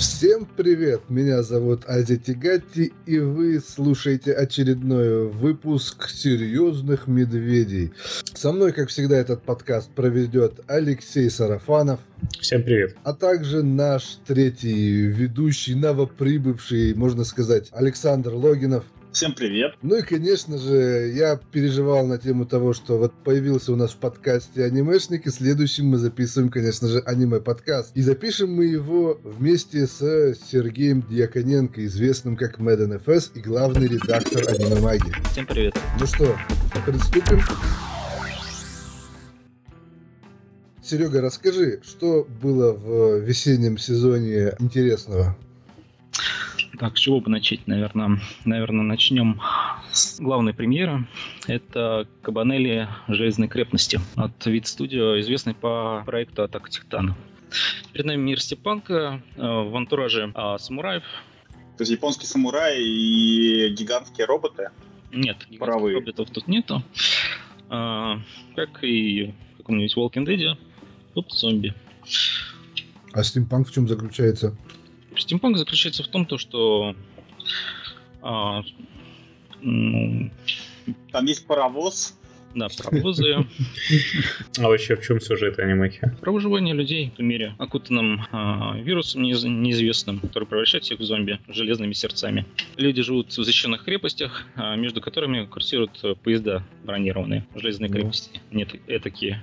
Всем привет! Меня зовут Ази Тигати, и вы слушаете очередной выпуск «Серьезных медведей». Со мной, как всегда, этот подкаст проведет Алексей Сарафанов. Всем привет. А также наш третий ведущий, новоприбывший, можно сказать, Александр Логинов. Всем привет. Ну и, конечно же, я переживал на тему того, что вот появился у нас в подкасте анимешник, и следующим мы записываем, конечно же, аниме-подкаст. И запишем мы его вместе с Сергеем Дьяконенко, известным как Madden FS и главный редактор Аниме Магии. Всем привет. Ну что, приступим? Серега, расскажи, что было в весеннем сезоне интересного? Так, с чего бы начать, наверное? Наверное, начнем с главной премьеры. Это Кабанелли Железной крепости от Вид Студио, известный по проекту Атака Титана. Перед нами мир степанка э, в антураже а, самураев. То есть японский самурай и гигантские роботы? Нет, гигантских роботов тут нету. А, как и в каком-нибудь Walking Dead, тут зомби. А стимпанк в чем заключается? Стимпанк заключается в том, то, что а, ну, там есть паровоз. Да, паровозы. А вообще в чем сюжет анимехи? Про выживание людей в мире, окутанном а, вирусом неизвестным, который превращает всех в зомби железными сердцами. Люди живут в защищенных крепостях, а, между которыми курсируют поезда бронированные, железные ну. крепости. Нет, этакие.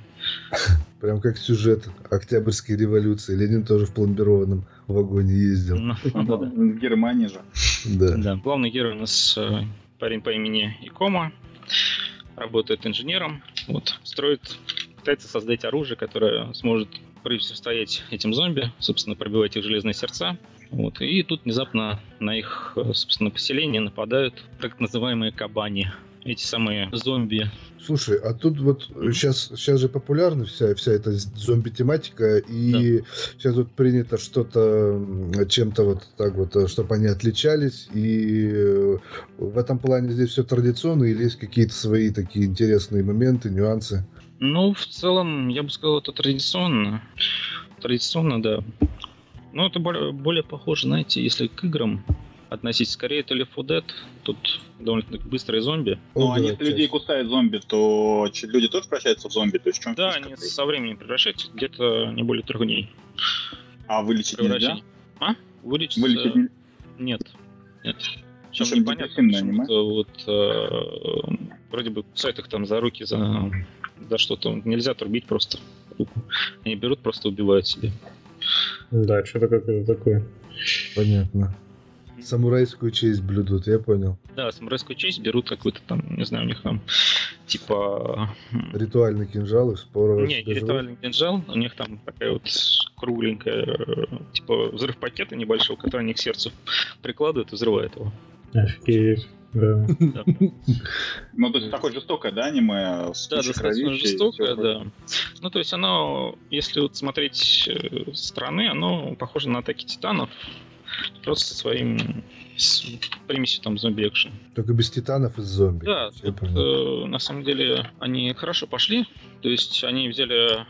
Прям как сюжет Октябрьской революции. Ленин тоже в пломбированном вагоне ездил. Ну, в Германии же. Да. да. Главный герой у нас э, парень по имени Икома. Работает инженером. Вот, строит, пытается создать оружие, которое сможет противостоять этим зомби, собственно, пробивать их железные сердца. Вот. И тут внезапно на их, э, собственно, поселение нападают так называемые кабани эти самые зомби. Слушай, а тут вот сейчас, сейчас же популярна вся, вся эта зомби-тематика, и да. сейчас вот принято что-то чем-то вот так вот, э, чтобы они отличались, и э, в этом плане здесь все традиционно, или есть какие-то свои такие интересные моменты, нюансы? Ну, в целом, я бы сказал, это традиционно. Традиционно, да. Но это более, более похоже, знаете, если к играм, относить. Скорее, это Left 4 Dead. Тут довольно быстрые зомби. Ну, а если людей кусают зомби, то люди тоже превращаются в зомби? То есть, чем да, они со временем превращаются где-то не более трех дней. А вылечить нельзя? А? Вылечить? Вылечить не... Нет. Нет. Сейчас непонятно, вот э, вроде бы кусают их там за руки, за, за что-то. Нельзя трубить просто руку. Они берут, просто убивают себе. Да, что-то какое-то такое. Понятно. Самурайскую честь блюдут, я понял. Да, самурайскую честь берут какой-то там, не знаю, у них там типа... Ритуальный кинжал и споровый. Не, не ритуальный кинжал, у них там такая вот кругленькая, типа взрыв пакета небольшого, который они к сердцу прикладывают и взрывают его. Офигеть. Да. Ну, то есть такое жестокое, да, аниме? Да, достаточно жестокое, да. Ну, то есть оно, если вот смотреть э, стороны, оно похоже на атаки титанов, Просто своим с примесью там зомби-экшен. Только без титанов и зомби. Да, тут, э, на самом деле они хорошо пошли. То есть они взяли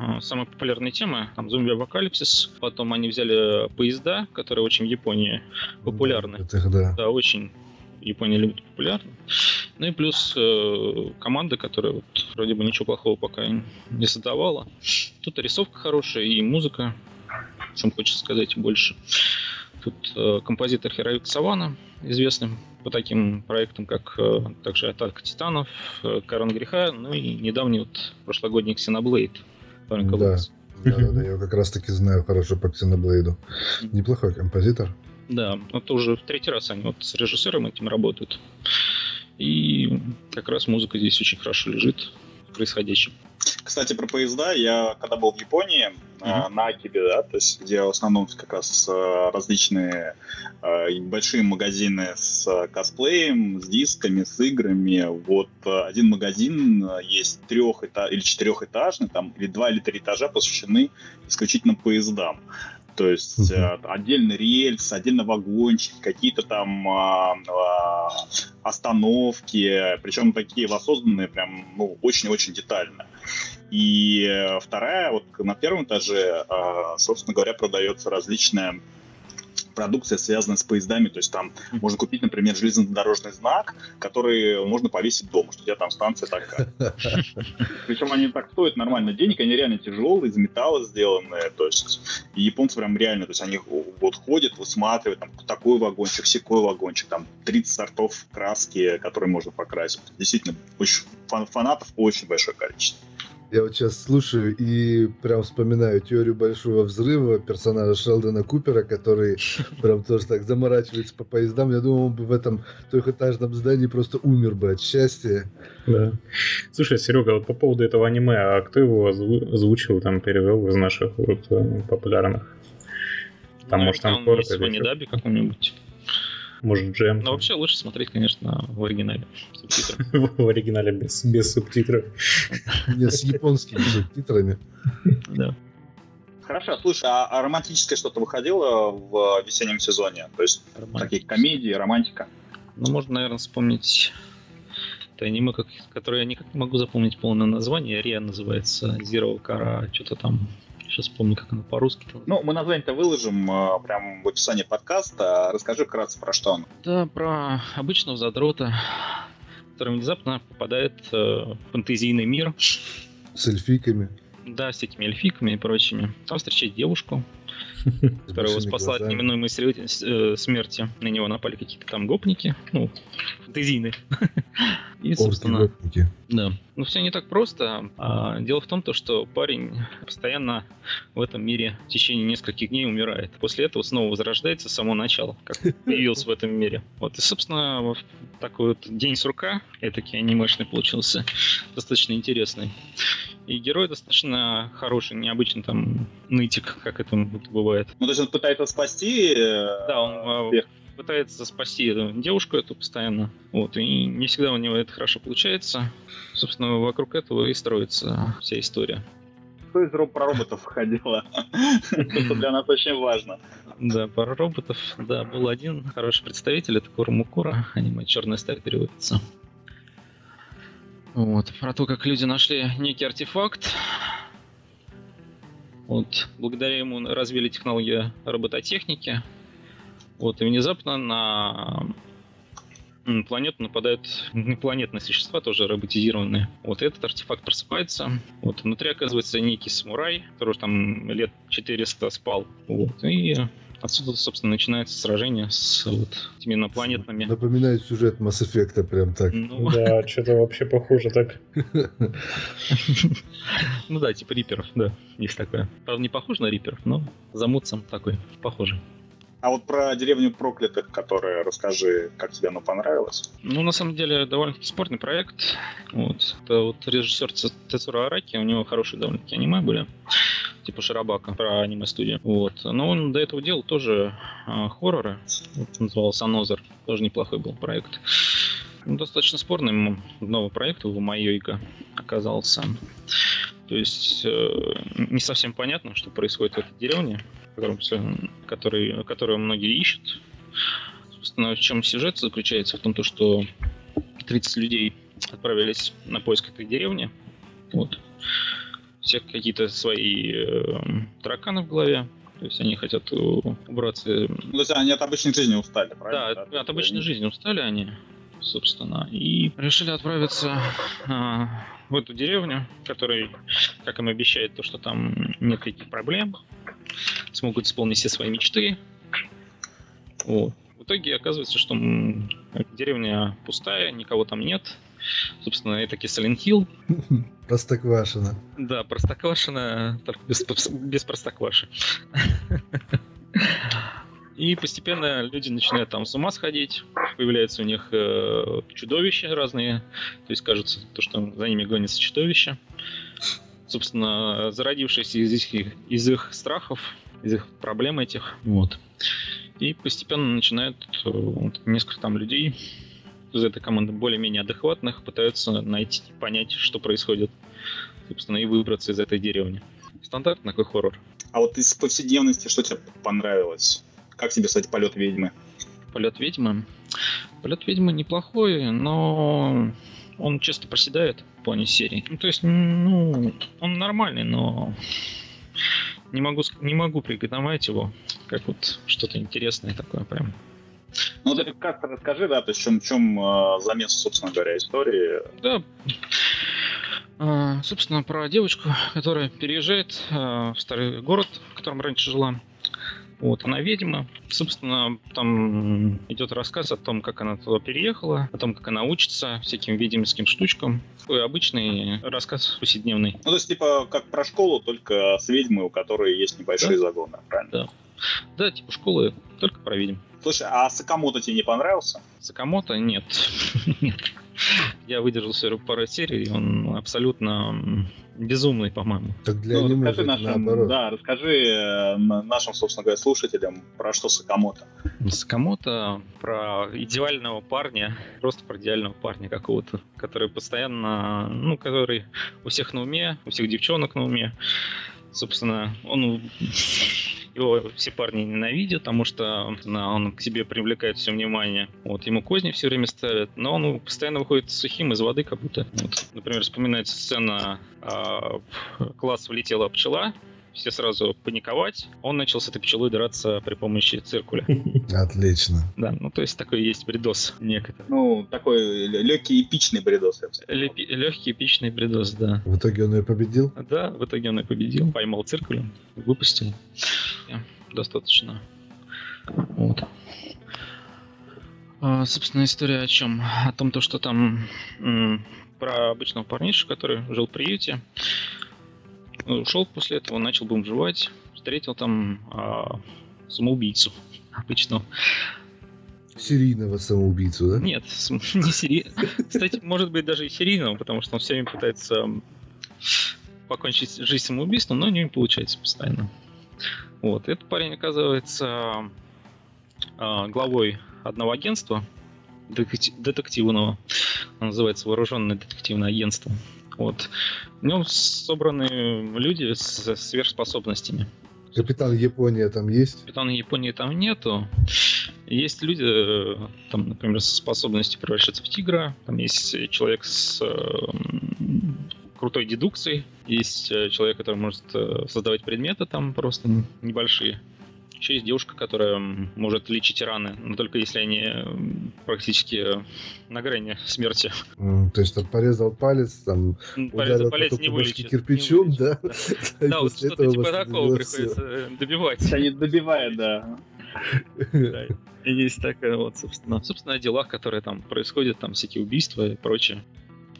э, самые популярные темы, там зомби-апокалипсис, потом они взяли поезда, которые очень в Японии популярны. Да, это, да. да очень Япония любит популярно. Ну и плюс э, команда, которая вот вроде бы ничего плохого пока не создавала. Тут рисовка хорошая и музыка, чем хочется сказать больше. Тут э, композитор Хироюк Савана, известный по таким проектам, как э, также Атака Титанов, э, Корон Греха, ну и недавний вот прошлогодний Xenoblade. Да. да, да, да, я как раз таки знаю хорошо по Xenoblade. Неплохой композитор. Да, это уже в третий раз они вот с режиссером этим работают. И как раз музыка здесь очень хорошо лежит происходящем. Кстати, про поезда. Я когда был в Японии, mm-hmm. на Акибе, да, то есть где в основном как раз э, различные э, большие магазины с косплеем, с дисками, с играми. Вот один магазин есть трех или четырехэтажный, там или два или три этажа посвящены исключительно поездам. То есть uh-huh. отдельно рельс, отдельно вагончик, какие-то там а, а, остановки, причем такие воссозданные прям ну, очень-очень детально. И вторая, вот на первом этаже, а, собственно говоря, продается различная продукция, связанная с поездами. То есть там можно купить, например, железнодорожный знак, который можно повесить дома, что у тебя там станция такая. Причем они так стоят нормально денег, они реально тяжелые, из металла сделанные. То есть и японцы прям реально, то есть они вот ходят, высматривают, там такой вагончик, секой вагончик, там 30 сортов краски, которые можно покрасить. Действительно, очень, фанатов очень большое количество. Я вот сейчас слушаю и прям вспоминаю теорию большого взрыва персонажа Шелдона Купера, который прям тоже так заморачивается по поездам. Я думаю, он бы в этом трехэтажном здании просто умер бы от счастья. Да. Слушай, Серега, вот по поводу этого аниме, а кто его озвучил, там, перевел из наших вот, э, популярных? Там, ну, может, там, там есть в Анидаби каком-нибудь. Может, джем. Но вообще лучше смотреть, конечно, в оригинале. В оригинале без, без субтитров. Не, с японскими субтитрами. Да. Хорошо, слушай, а, а романтическое что-то выходило в весеннем сезоне? То есть такие комедии, романтика? Ну, можно, наверное, вспомнить это аниме, как, которое я никак не могу запомнить полное название. Риа называется, Zero Kara, что-то там Сейчас помню, как оно по-русски. Ну, мы название-то выложим э, прямо в описании подкаста. Расскажи вкратце, про что он. Да, про обычного задрота, который внезапно попадает э, в фэнтезийный мир. С эльфиками. Да, с этими эльфиками и прочими. Там встречает девушку, которая его спасла от неминуемой э, смерти. На него напали какие-то там гопники, ну, фантазийные. И, собственно, да. Но все не так просто. А, дело в том, то, что парень постоянно в этом мире в течение нескольких дней умирает. После этого снова возрождается с самого начала, как появился в этом мире. Вот, и, собственно, такой вот день сурка, этакий анимешный получился, достаточно интересный. И герой достаточно хороший, необычный там нытик, как это бывает. Ну, то есть он пытается спасти... Э, да, он э, пытается спасти девушку эту постоянно. Вот, и не всегда у него это хорошо получается. Собственно, вокруг этого и строится вся история. Что из про роботов входило? Это для нас очень важно. Да, про роботов, да, был один хороший представитель, это Кура Мукура, аниме «Черная сталь» переводится. Вот, про то, как люди нашли некий артефакт. Вот, благодаря ему развили технологию робототехники. Вот, и внезапно на планету нападают инопланетные существа, тоже роботизированные. Вот этот артефакт просыпается. Вот внутри оказывается некий самурай, который там лет 400 спал. Вот, и Отсюда, собственно, начинается сражение с вот этими инопланетными. Напоминает сюжет Mass Effect прям так. Ну... Да, что-то вообще похоже так. Ну да, типа Риперов, да, есть такое. Правда, не похож на Риперов, но замутцем такой, похоже. А вот про деревню проклятых, которые расскажи, как тебе оно понравилось? Ну, на самом деле, довольно-таки спорный проект. Вот. Это вот режиссер Тецура Араки, у него хорошие довольно-таки аниме были типа Шарабака, про аниме-студию. Вот. Но он до этого делал тоже э, хорроры. Вот, назывался Анозер. Тоже неплохой был проект. Ну, достаточно спорный новый проект у Майойка оказался. То есть э, не совсем понятно, что происходит в этой деревне, которую, который, которую многие ищут. Собственно, в чем сюжет заключается? В том, то, что 30 людей отправились на поиск этой деревни. Вот всех какие-то свои э, тараканы в голове. То есть они хотят убраться. Ну, то есть они от обычной жизни устали, правильно? Да, да от обычной жизни устали они, собственно. И решили отправиться э, в эту деревню, которая, как им обещает, то, что там нет никаких проблем, смогут исполнить все свои мечты. Вот. В итоге оказывается, что деревня пустая, никого там нет. Собственно, это Silent Hill. Простоквашина. Да, Простоквашина, только без, без Простокваши. И постепенно люди начинают там с ума сходить, появляются у них э, чудовища разные, то есть кажется, то, что за ними гонится чудовище. Собственно, зародившиеся из их, из их страхов, из их проблем этих. Вот. И постепенно начинают э, вот, несколько там людей из этой команды более-менее адекватных пытаются найти, понять, что происходит, собственно, и выбраться из этой деревни. Стандартный такой хоррор. А вот из повседневности что тебе понравилось? Как тебе, кстати, полет ведьмы? Полет ведьмы? Полет ведьмы неплохой, но он часто проседает плане серии. Ну, то есть, ну, он нормальный, но не могу, не могу приготовить его. как вот что-то интересное такое прям. Ну, ты как расскажи, да, то есть в чем, в чем э, замес, собственно говоря, истории? Да, а, собственно, про девочку, которая переезжает а, в старый город, в котором раньше жила. Вот, она ведьма. Собственно, там идет рассказ о том, как она туда переехала, о том, как она учится всяким ведьминским штучкам. Такой обычный рассказ повседневный. Ну, то есть, типа, как про школу, только с ведьмой, у которой есть небольшие да? загоны, правильно? Да. Да, типа школы только про ведьм. Слушай, а Сакамото тебе не понравился? Сакамото нет. нет. Я выдержал всего пару серий, он абсолютно безумный, по-моему. Так для ну, расскажи нашим, наоборот. Да, расскажи э, нашим, собственно говоря, слушателям, про что Сакамото. Сакамото про идеального парня, просто про идеального парня какого-то, который постоянно, ну, который у всех на уме, у всех девчонок на уме. Собственно, он его все парни ненавидят, потому что он к себе привлекает все внимание. Вот, ему козни все время ставят, но он постоянно выходит сухим из воды, как будто. Вот, например, вспоминается сцена а, класс влетела пчела, все сразу паниковать. Он начал с этой пчелой драться при помощи циркуля. Отлично. Да, ну то есть такой есть бредос некоторый. Ну, такой легкий эпичный бредос. Легкий эпичный бредос, да. В итоге он ее победил? Да, в итоге он ее победил. Поймал циркулем, выпустил. Достаточно. Вот. А, собственно, история о чем? О том, то, что там про обычного парниша, который жил в приюте, ушел после этого, начал бомжевать, встретил там а, самоубийцу обычного. Серийного самоубийцу, да? Нет, не серийного. Кстати, может быть даже и серийного, потому что он все время пытается покончить жизнь самоубийством, но у него не получается постоянно. Вот, этот парень оказывается а, главой одного агентства детективного. Называется Вооруженное детективное агентство. Вот. В нем собраны люди с сверхспособностями. Капитан Япония там есть? Капитана Японии там нету. Есть люди, э, там, например, с способностью превращаться в тигра. Там есть человек с э, крутой дедукцией. Есть э, человек, который может создавать предметы там просто небольшие. Еще есть девушка, которая может лечить раны, но только если они практически на грани смерти. Mm, то есть он порезал палец, там порезал палец не вылечит. кирпичом, не вылечит, да? Да, да вот что-то типа такого приходится э, добивать. Они добивают, да. Есть такая вот, собственно, собственно, о делах, которые там происходят, там всякие убийства и прочее.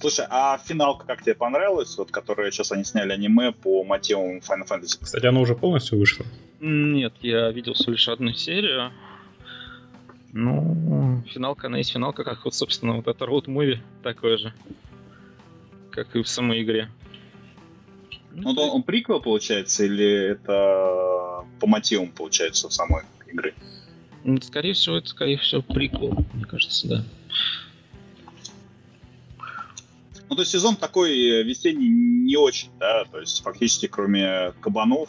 Слушай, а финалка как тебе понравилась, вот которая сейчас они сняли аниме по мотивам Final Fantasy? Кстати, она уже полностью вышла? Нет, я видел всего лишь одну серию. Ну, финалка, она есть финалка, как вот, собственно, вот это Road Movie такое же. Как и в самой игре. Ну, он, он приквел, получается, или это по мотивам, получается, самой игры? Скорее всего, это, скорее всего, приквел, мне кажется, да. Ну, то есть сезон такой э, весенний не очень, да, то есть фактически кроме кабанов.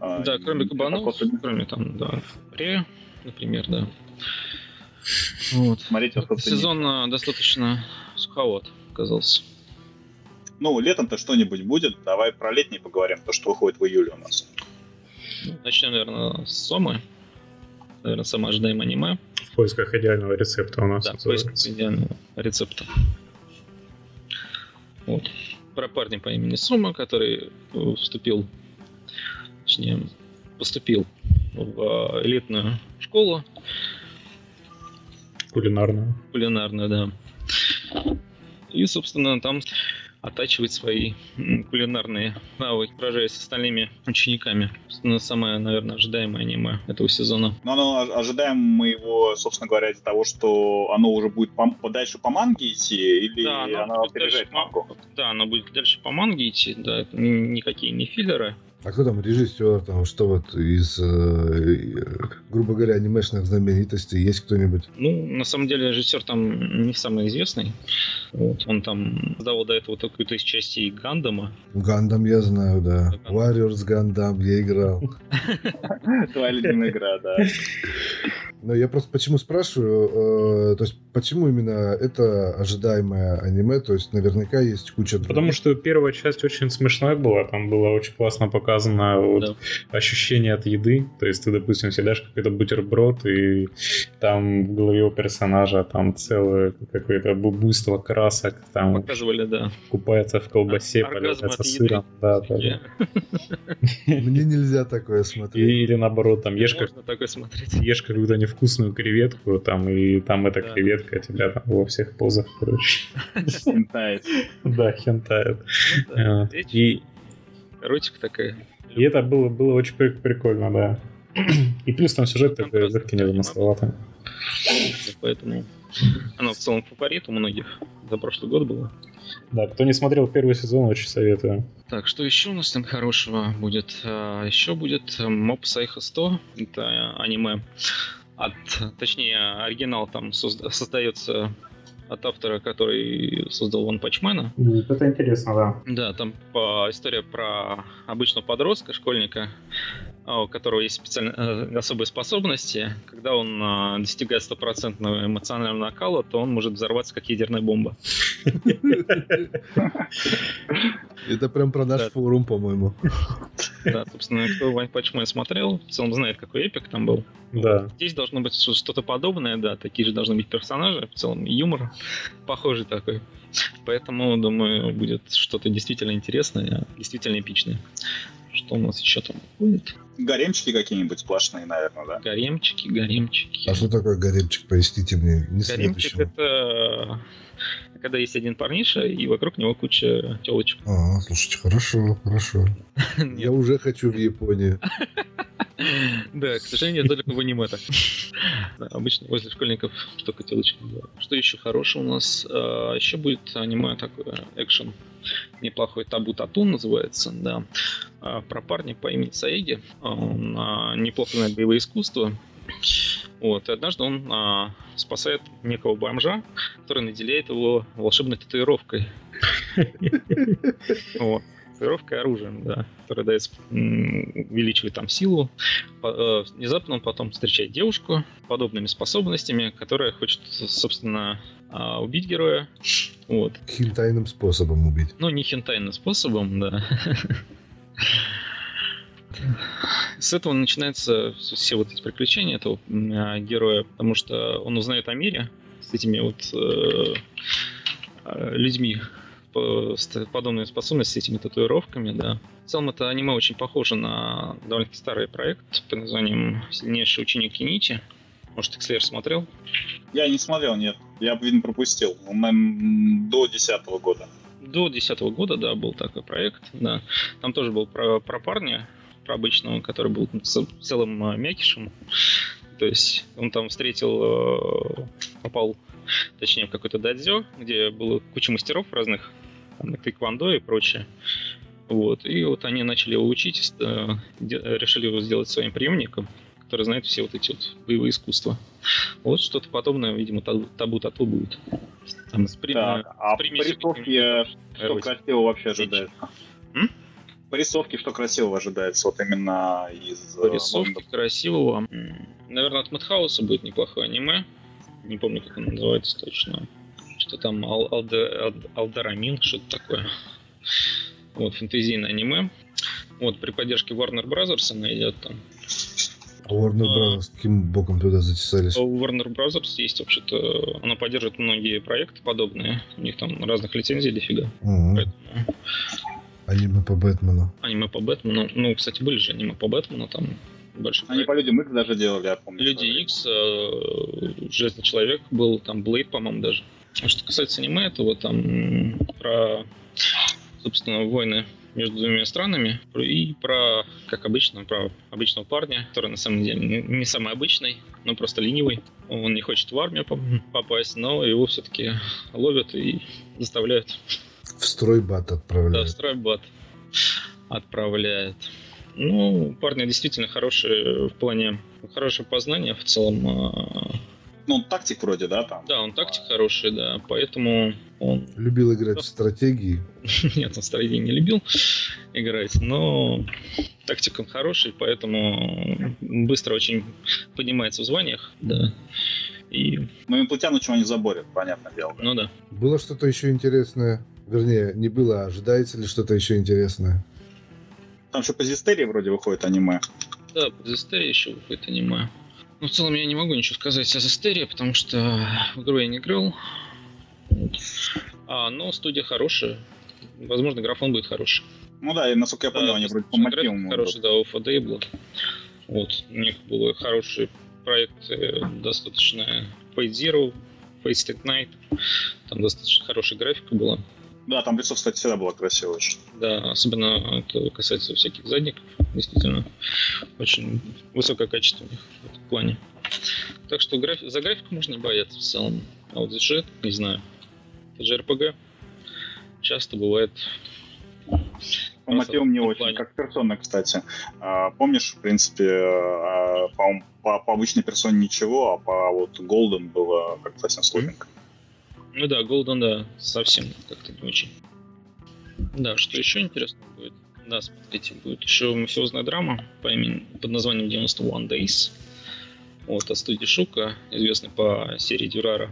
А, да, кроме кабанов, кроме там, да, пре, например, да. Вот. Смотрите, Сезон нет. достаточно суховат оказался. Ну, летом-то что-нибудь будет. Давай про летний поговорим, то, что выходит в июле у нас. Начнем, наверное, с Сомы. Наверное, самое ожидаемое аниме. В поисках идеального рецепта у нас. Да, в поисках идеального рецепта. Вот. Про парня по имени Сума, который вступил, точнее, поступил в а, элитную школу. Кулинарную. Кулинарную, да. И, собственно, там оттачивать свои кулинарные навыки, сражаясь с остальными учениками. Собственно, самое, наверное, ожидаемое аниме этого сезона. Но оно ожидаем мы его, собственно говоря, из-за того, что оно уже будет по, подальше по манге идти, или да, оно, оно опережает мангу? Да, оно будет дальше по манге идти, да, никакие не филлеры. А кто там режиссер, там, что вот из, э, грубо говоря, анимешных знаменитостей есть кто-нибудь? Ну, на самом деле, режиссер там не самый известный. Вот. Он там сдавал до этого какую-то из частей Гандама. Гандам я знаю, да. Warriors Гандам я играл. Твоя любимая игра, да. Но я просто почему спрашиваю, э, то есть почему именно это ожидаемое аниме, то есть наверняка есть куча других. Потому что первая часть очень смешная была, там было очень классно показано вот, Да. ощущение от еды, то есть ты, допустим, съедаешь какой-то бутерброд, и там в голове у персонажа там целое какое-то бу- буйство красок, там Показывали, да. купается в колбасе, Оргазм поливается сыром, да, да, да. Мне нельзя такое смотреть. Или наоборот, там ешь, как, Можно такое смотреть. ешь какую-то невкусную креветку, там, и там эта Да. креветка тебя там во всех позах, короче. Хентает. Да, хентает. Ну. А, И, Эротика такая. и это было, было очень при- прикольно, да. И плюс там сюжет такой легкий, незамысловатый. Поэтому оно в целом фаворит у многих. За прошлый год было. Да, кто не смотрел первый сезон, очень советую. Так, что еще у нас там хорошего будет? А, еще будет Mob Psycho 100. Это аниме. От, точнее, оригинал там созда- создается от автора, который создал Ван Пачмена. Это интересно, да. Да, там по, история про обычного подростка, школьника, а, у которого есть специальные э, особые способности. Когда он а, достигает стопроцентного эмоционального накала, то он может взорваться как ядерная бомба. Это прям про наш форум, по-моему. Да, собственно, кто Вань Пачмен смотрел, в целом знает, какой эпик там был. Да. Здесь должно быть что- что-то подобное, да, такие же должны быть персонажи, в целом юмор похожий такой. Поэтому, думаю, будет что-то действительно интересное, действительно эпичное. Что у нас еще там будет? Гаремчики какие-нибудь сплошные, наверное, да? Гаремчики, гаремчики. А что такое гаремчик? Поясните мне. Не Гаремчик следующему. это когда есть один парниша, и вокруг него куча телочек. А, слушайте, хорошо, хорошо. Я уже хочу в Японию. Да, к сожалению, только в аниме так. Обычно возле школьников только телочки. бывают. Что еще хорошего у нас? А, Еще будет аниме такое, экшен. Неплохой Табу Тату называется, да. А, Про парня по имени Саеги. А, Он неплохо знает боевые искусства. Вот, и однажды он а, спасает некого бомжа, который наделяет его волшебной татуировкой. Вот. Татуировкой оружием, да, которая дает, увеличивает там силу. Э, Внезапно он потом встречает девушку подобными способностями, которая хочет, собственно, а, убить героя. Вот. Хинтайным способом убить. Ну, не хентайным способом, да. С этого начинаются все вот эти приключения этого а, героя, потому что он узнает о мире с этими вот э, людьми по- с т- подобными способностями, с этими татуировками, да. В целом это аниме очень похоже на довольно-таки старый проект под названием «Сильнейший ученик Киничи». Может, Экслер смотрел? Я не смотрел, нет. Я, видно, пропустил. Он, наверное, до 10 года. До 2010 года, да, был такой проект, да. Там тоже был про, про парня, про обычного, который был целым э, мякишем. То есть он там встретил, э, попал, точнее, в какой-то дадзё, где было куча мастеров разных, там, тэквондо и прочее. Вот. И вот они начали его учить, э, де- решили его сделать своим преемником, который знает все вот эти вот боевые искусства. Вот что-то подобное, видимо, табу- табу-тату будет. Там с при- Так, а с примесью что красивого вообще ожидается? М? Порисовки, что красивого ожидается, вот именно из... э, Порисовки мангов? красивого. М, Наверное, от Мадхауса будет неплохое аниме. Не помню, как оно называется точно. Что там Ал- Алде- Ал- Алдерамин, что-то такое. Вот, фэнтезийное аниме. Вот, при поддержке Warner Brothers она идет там. А Warner А. Bros. каким боком туда затесались? У Warner Brothers есть вообще-то... Она поддерживает многие проекты подобные. У них там разных лицензий дофига. Мгм. Поэтому Аниме по Бэтмену. аниме по Бэтмену... Ну, кстати, были же аниме по Бэтмену, там большой Они по людям Икс даже делали, я помню. Люди Икс, э, Железный человек был, там Блейд, по-моему, даже. А что касается аниме этого, там про, собственно, войны между двумя странами и про, как обычно, про обычного парня, который на самом деле не, самый обычный, но просто ленивый. Он не хочет в армию поп- попасть, но его все-таки ловят и заставляют В стройбат да, в отправляют. стройбат отправляет. Ну, парни действительно хорошие в плане хорошее познание в целом. а, Ну, тактик вроде, да, там? Да, он тактик хороший, да, поэтому он... Любил играть в стратегии. Нет, он стратегии не любил играть, но тактик он хороший, поэтому быстро очень поднимается в званиях, да. И... Ну, инопланетян чего не заборят, понятное дело. Ну да. Было что-то еще интересное? Вернее, не было, а ожидается ли что-то еще интересное? Там еще по Зистерии вроде выходит аниме. Да, по Зистерии еще выходит аниме. Ну, в целом я не могу ничего сказать о Зистерии, потому что в игру я не играл. А, но студия хорошая. Возможно, графон будет хороший. Ну да, и насколько я понял, Да, они вроде по мотивам. Хороший, да, у Fable. Вот, у них был хороший проект, э, достаточно Fate Zero, Fate Night. Там достаточно хорошая графика была. Да, там лицо, кстати, всегда было красиво очень. Да, особенно это касается всяких задников. Действительно, очень высокое качество у них в этом плане. Так что графи- за графику можно не бояться в целом. А вот сюжет, не знаю. Это же RPG. Часто бывает По мотивам не очень, как персона, кстати. А, помнишь, в принципе, а, по, по, по обычной персоне ничего, а по вот Голден было как совсем сложненько. Ну да, Golden, да, совсем как-то не очень. Да, что еще интересно будет? Да, смотрите, будет еще мафиозная драма по имени, под названием 91 Days. Вот, от студии Шука, известной по серии Дюрара.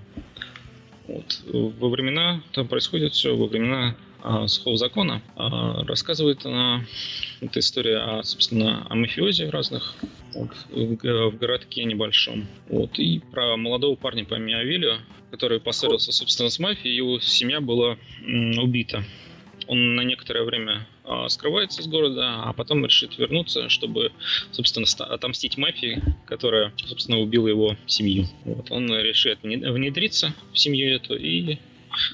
Вот. Во времена, там происходит все во времена а, сухого закона. А, рассказывает она, эта история, о, собственно, о мафиозе разных вот, в, в городке небольшом. Вот, и про молодого парня по имени Авелио, который поссорился, собственно, с мафией, его семья была м, убита. Он на некоторое время а, скрывается из города, а потом решит вернуться, чтобы, собственно, отомстить мафии, которая, собственно, убила его семью. Вот. Он вне- внедриться в семью эту и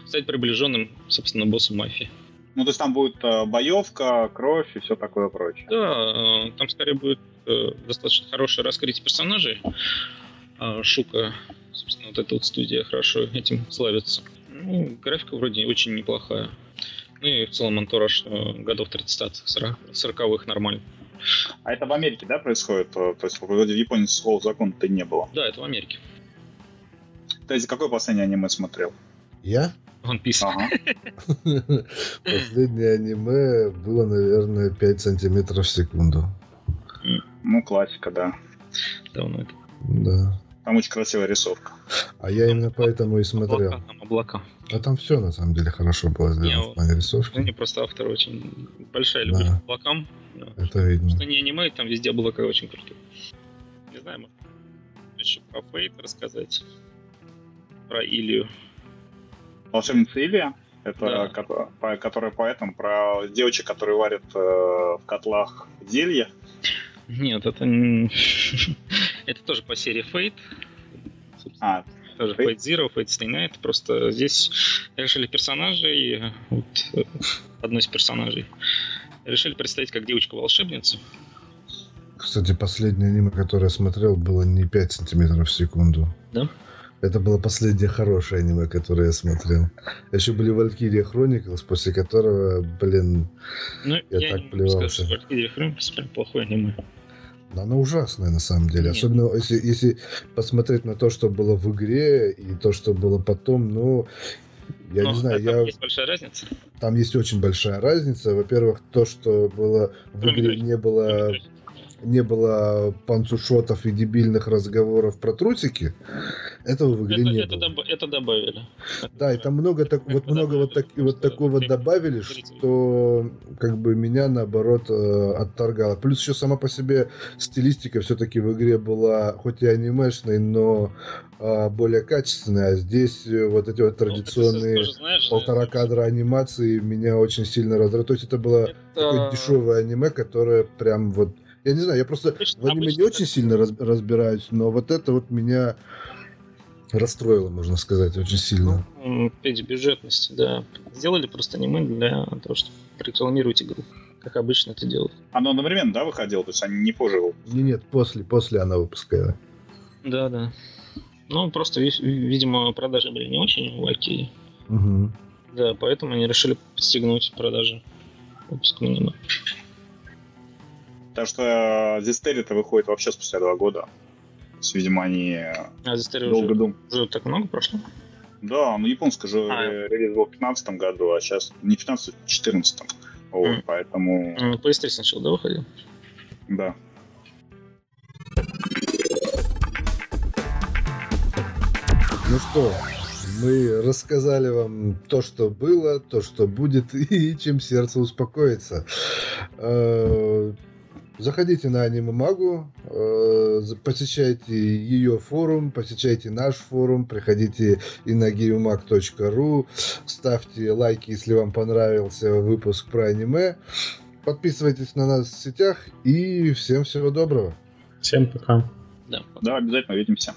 стать приближенным, собственно, боссом мафии. Ну, то есть там будет э, боевка, кровь и все такое прочее. Да, э, там скорее будет достаточно хорошее раскрытие персонажей. А Шука, собственно, вот эта вот студия хорошо этим славится. Ну, графика вроде очень неплохая. Ну и в целом антураж э, годов 30-х, 40-х нормально. А это в Америке, да, происходит? Э, То есть вроде в Японии сухого закона-то и не было. Да, это в Америке. Ты какое последнее аниме смотрел? Я? One Piece. Ага. Последнее аниме было, наверное, 5 сантиметров в секунду. Ну, классика, да. Давно это. Да. Там очень красивая рисовка. А я именно поэтому и смотрел. Облака, там облака. А там все на самом деле хорошо было сделано Не, в плане Ну, рисовки. не просто автор очень большая любовь Да. к облакам. Да. Это видно. Что не аниме, там везде облака очень крутые. Не знаю, может, еще про Фейт рассказать. Про Илью. Волшебница Илья. Это Да. ко- по- которая по этому, про девочек, которые варят э, в котлах зелья. Нет, это... это тоже по серии Fate. Собственно, А, Тоже Fate? Fate Zero, Fate Stay Night. Просто здесь решили персонажей, вот, э, одной из персонажей, решили представить как девочку-волшебницу. Кстати, последнее аниме, которое я смотрел, было не 5 сантиметров в секунду. Да? Это было последнее хорошее аниме, которое я смотрел. Еще были Валькирия Хрониклс, после которого, блин, Ну, Я я, так не могу сказать, плевался. что Valkyrie Chronicles прям плохое аниме. оно ужасное на самом деле. Нет. Особенно если, если посмотреть на то, что было в игре, и то, что было потом, ну, я Но не знаю, там я... есть большая разница. там есть очень большая разница. Во-первых, то, что было в Кроме игре, не было Кроме не было панцушотов и дебильных разговоров про трусики, этого в игре Это, не это, было. добав- это добавили. Да, и там много так, вот много вот, так, добавили, вот такого добавили, что как бы меня наоборот э, отторгало. Плюс еще сама по себе стилистика все-таки в игре была хоть и анимешной, но а, более качественная. А здесь э, вот эти вот Ну, традиционные тоже знаешь, полтора кадра анимации меня очень сильно раздражают. То есть это было это- такое дешевое аниме, которое прям вот... Я не знаю, я просто Обычно- в аниме не очень так. сильно раз- разбираюсь, но вот это вот меня расстроило, можно сказать, очень сильно. М, Опять же, бюджетность, да. Сделали просто аниме для того, чтобы рекламировать игру. Как обычно это делают. Оно одновременно, да, выходило? То есть они не позже его Не, нет, после, после она выпускала. Да, да. Ну, просто, ви- видимо, продажи были не очень у Valkyrie. Мгм. Да, поэтому они решили подстегнуть продажи выпуском аниме. Потому что Зестери-то выходит вообще спустя два года. есть, видимо, они А за старый долго уже, думали. уже так много прошло? Да, ну японский же А. э, релиз был в 15 году, а сейчас не в 15, а в 14. Вот, Мгм. поэтому, М, PS3 сначала, да, выходил? да. Ну что, мы рассказали вам то, что было, то, что будет, и чем сердце успокоится. Э, Заходите на аниме-магу, э, за- посещайте ее форум, посещайте наш форум, приходите и на gamemag.ru, ставьте лайки, если вам понравился выпуск про аниме, подписывайтесь на нас в сетях и всем всего доброго. Всем пока. Да. Да, обязательно увидимся.